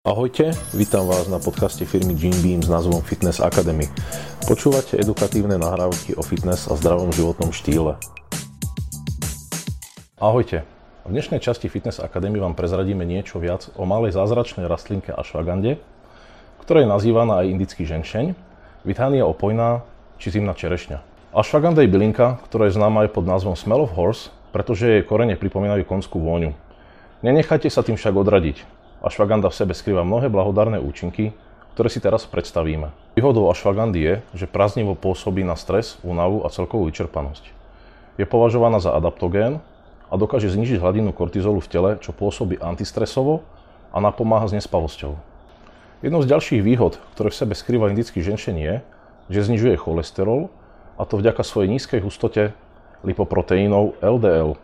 Ahojte, vítam vás na podcaste firmy Jim Beam s názvom Fitness Academy. Počúvate edukatívne nahrávky o fitness a zdravom životnom štýle. Ahojte, v dnešnej časti Fitness Academy vám prezradíme niečo viac o malej zázračnej rastlinke ashwagande, ktorá je nazývaná aj indický ženšeň, Vitania opojná či zimná čerešňa. Ashwagandha je bylinka, ktorá je známa aj pod názvom Smell of Horse, pretože jej korene pripomínajú konskú vôňu. Nenechajte sa tým však odradiť. Ashwagandha v sebe skrýva mnohé blahodárne účinky, ktoré si teraz predstavíme. Výhodou ashwagandy je, že prázdnivo pôsobí na stres, únavu a celkovú vyčerpanosť. Je považovaná za adaptogén a dokáže znižiť hladinu kortizolu v tele, čo pôsobí antistresovo a napomáha s nespavosťou. Jednou z ďalších výhod, ktoré v sebe skrýva indický ženšen je, že znižuje cholesterol a to vďaka svojej nízkej hustote lipoproteínov LDL.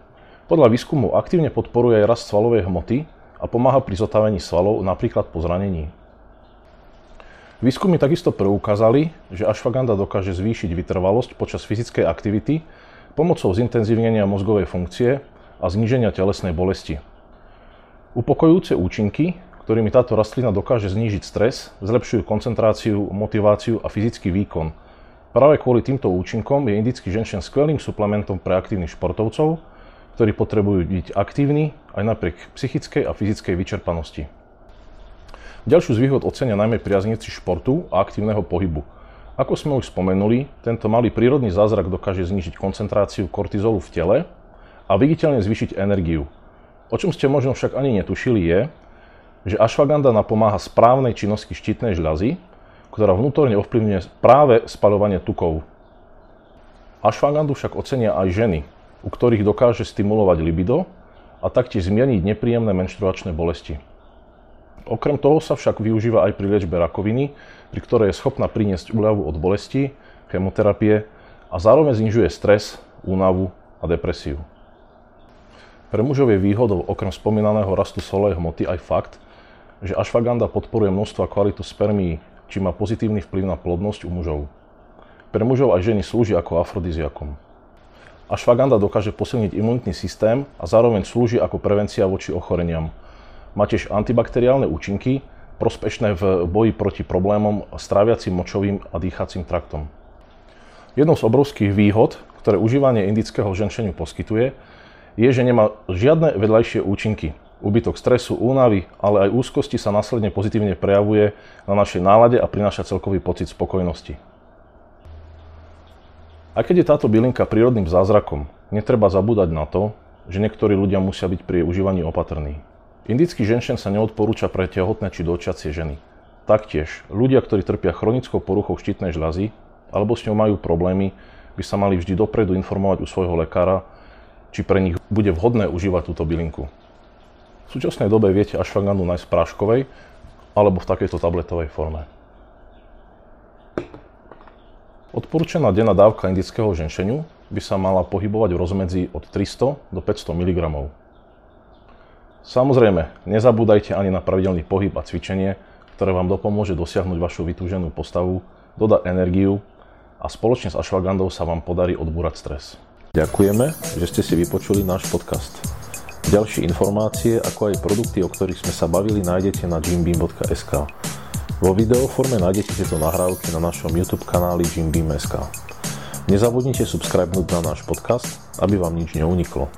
Podľa výskumu aktívne podporuje aj rast svalovej hmoty a pomáha pri zotavení svalov, napríklad po zranení. Výskumy takisto preukázali, že ashwagandha dokáže zvýšiť vytrvalosť počas fyzickej aktivity pomocou zintenzívnenia mozgovej funkcie a zníženia telesnej bolesti. Upokojujúce účinky, ktorými táto rastlina dokáže znížiť stres, zlepšujú koncentráciu, motiváciu a fyzický výkon. Práve kvôli týmto účinkom je indický ženšen skvelým suplementom pre aktívnych športovcov, ktorí potrebujú byť aktívni aj napriek psychickej a fyzickej vyčerpanosti. Ďalšiu z výhod ocenia najmä priaznivci športu a aktívneho pohybu. Ako sme už spomenuli, tento malý prírodný zázrak dokáže znižiť koncentráciu kortizolu v tele a viditeľne zvýšiť energiu. O čom ste možno však ani netušili je, že ashwagandha napomáha správnej činnosti štítnej žľazy, ktorá vnútorne ovplyvňuje práve spaľovanie tukov. Ashwagandhu však ocenia aj ženy, u ktorých dokáže stimulovať libido a taktiež zmierniť nepríjemné menštruačné bolesti. Okrem toho sa však využíva aj pri liečbe rakoviny, pri ktorej je schopná priniesť úľavu od bolesti, chemoterapie a zároveň znižuje stres, únavu a depresiu. Pre mužov je výhodou okrem spomínaného rastu solej hmoty aj fakt, že ashwagandha podporuje množstvo a kvalitu spermií, či má pozitívny vplyv na plodnosť u mužov. Pre mužov aj ženy slúži ako afrodiziakom. Ashwagandha dokáže posilniť imunitný systém a zároveň slúži ako prevencia voči ochoreniam. Má tiež antibakteriálne účinky, prospešné v boji proti problémom s tráviacim močovým a dýchacím traktom. Jednou z obrovských výhod, ktoré užívanie indického ženšeniu poskytuje, je, že nemá žiadne vedľajšie účinky. Úbytok stresu, únavy, ale aj úzkosti sa následne pozitívne prejavuje na našej nálade a prináša celkový pocit spokojnosti. A keď je táto bylinka prírodným zázrakom, netreba zabúdať na to, že niektorí ľudia musia byť pri užívaní opatrní. Indický ženšen sa neodporúča pre tehotné či dočiacie ženy. Taktiež, ľudia, ktorí trpia chronickou poruchou štítnej žľazy alebo s ňou majú problémy, by sa mali vždy dopredu informovať u svojho lekára, či pre nich bude vhodné užívať túto bylinku. V súčasnej dobe viete ashwagandhu nájsť v práškovej alebo v takejto tabletovej forme. Odporúčaná denná dávka indického ženšeniu by sa mala pohybovať v rozmedzi od 300 do 500 mg. Samozrejme, nezabúdajte ani na pravidelný pohyb a cvičenie, ktoré vám dopomôže dosiahnuť vašu vytúženú postavu, dodať energiu a spoločne s ashwagandou sa vám podarí odbúrať stres. Ďakujeme, že ste si vypočuli náš podcast. Ďalšie informácie, ako aj produkty, o ktorých sme sa bavili, nájdete na gymbeam.sk. Vo videoforme nájdete tieto nahrávky na našom YouTube kanáli Jim Beam.sk. Nezabudnite subscribenúť na náš podcast, aby vám nič neuniklo.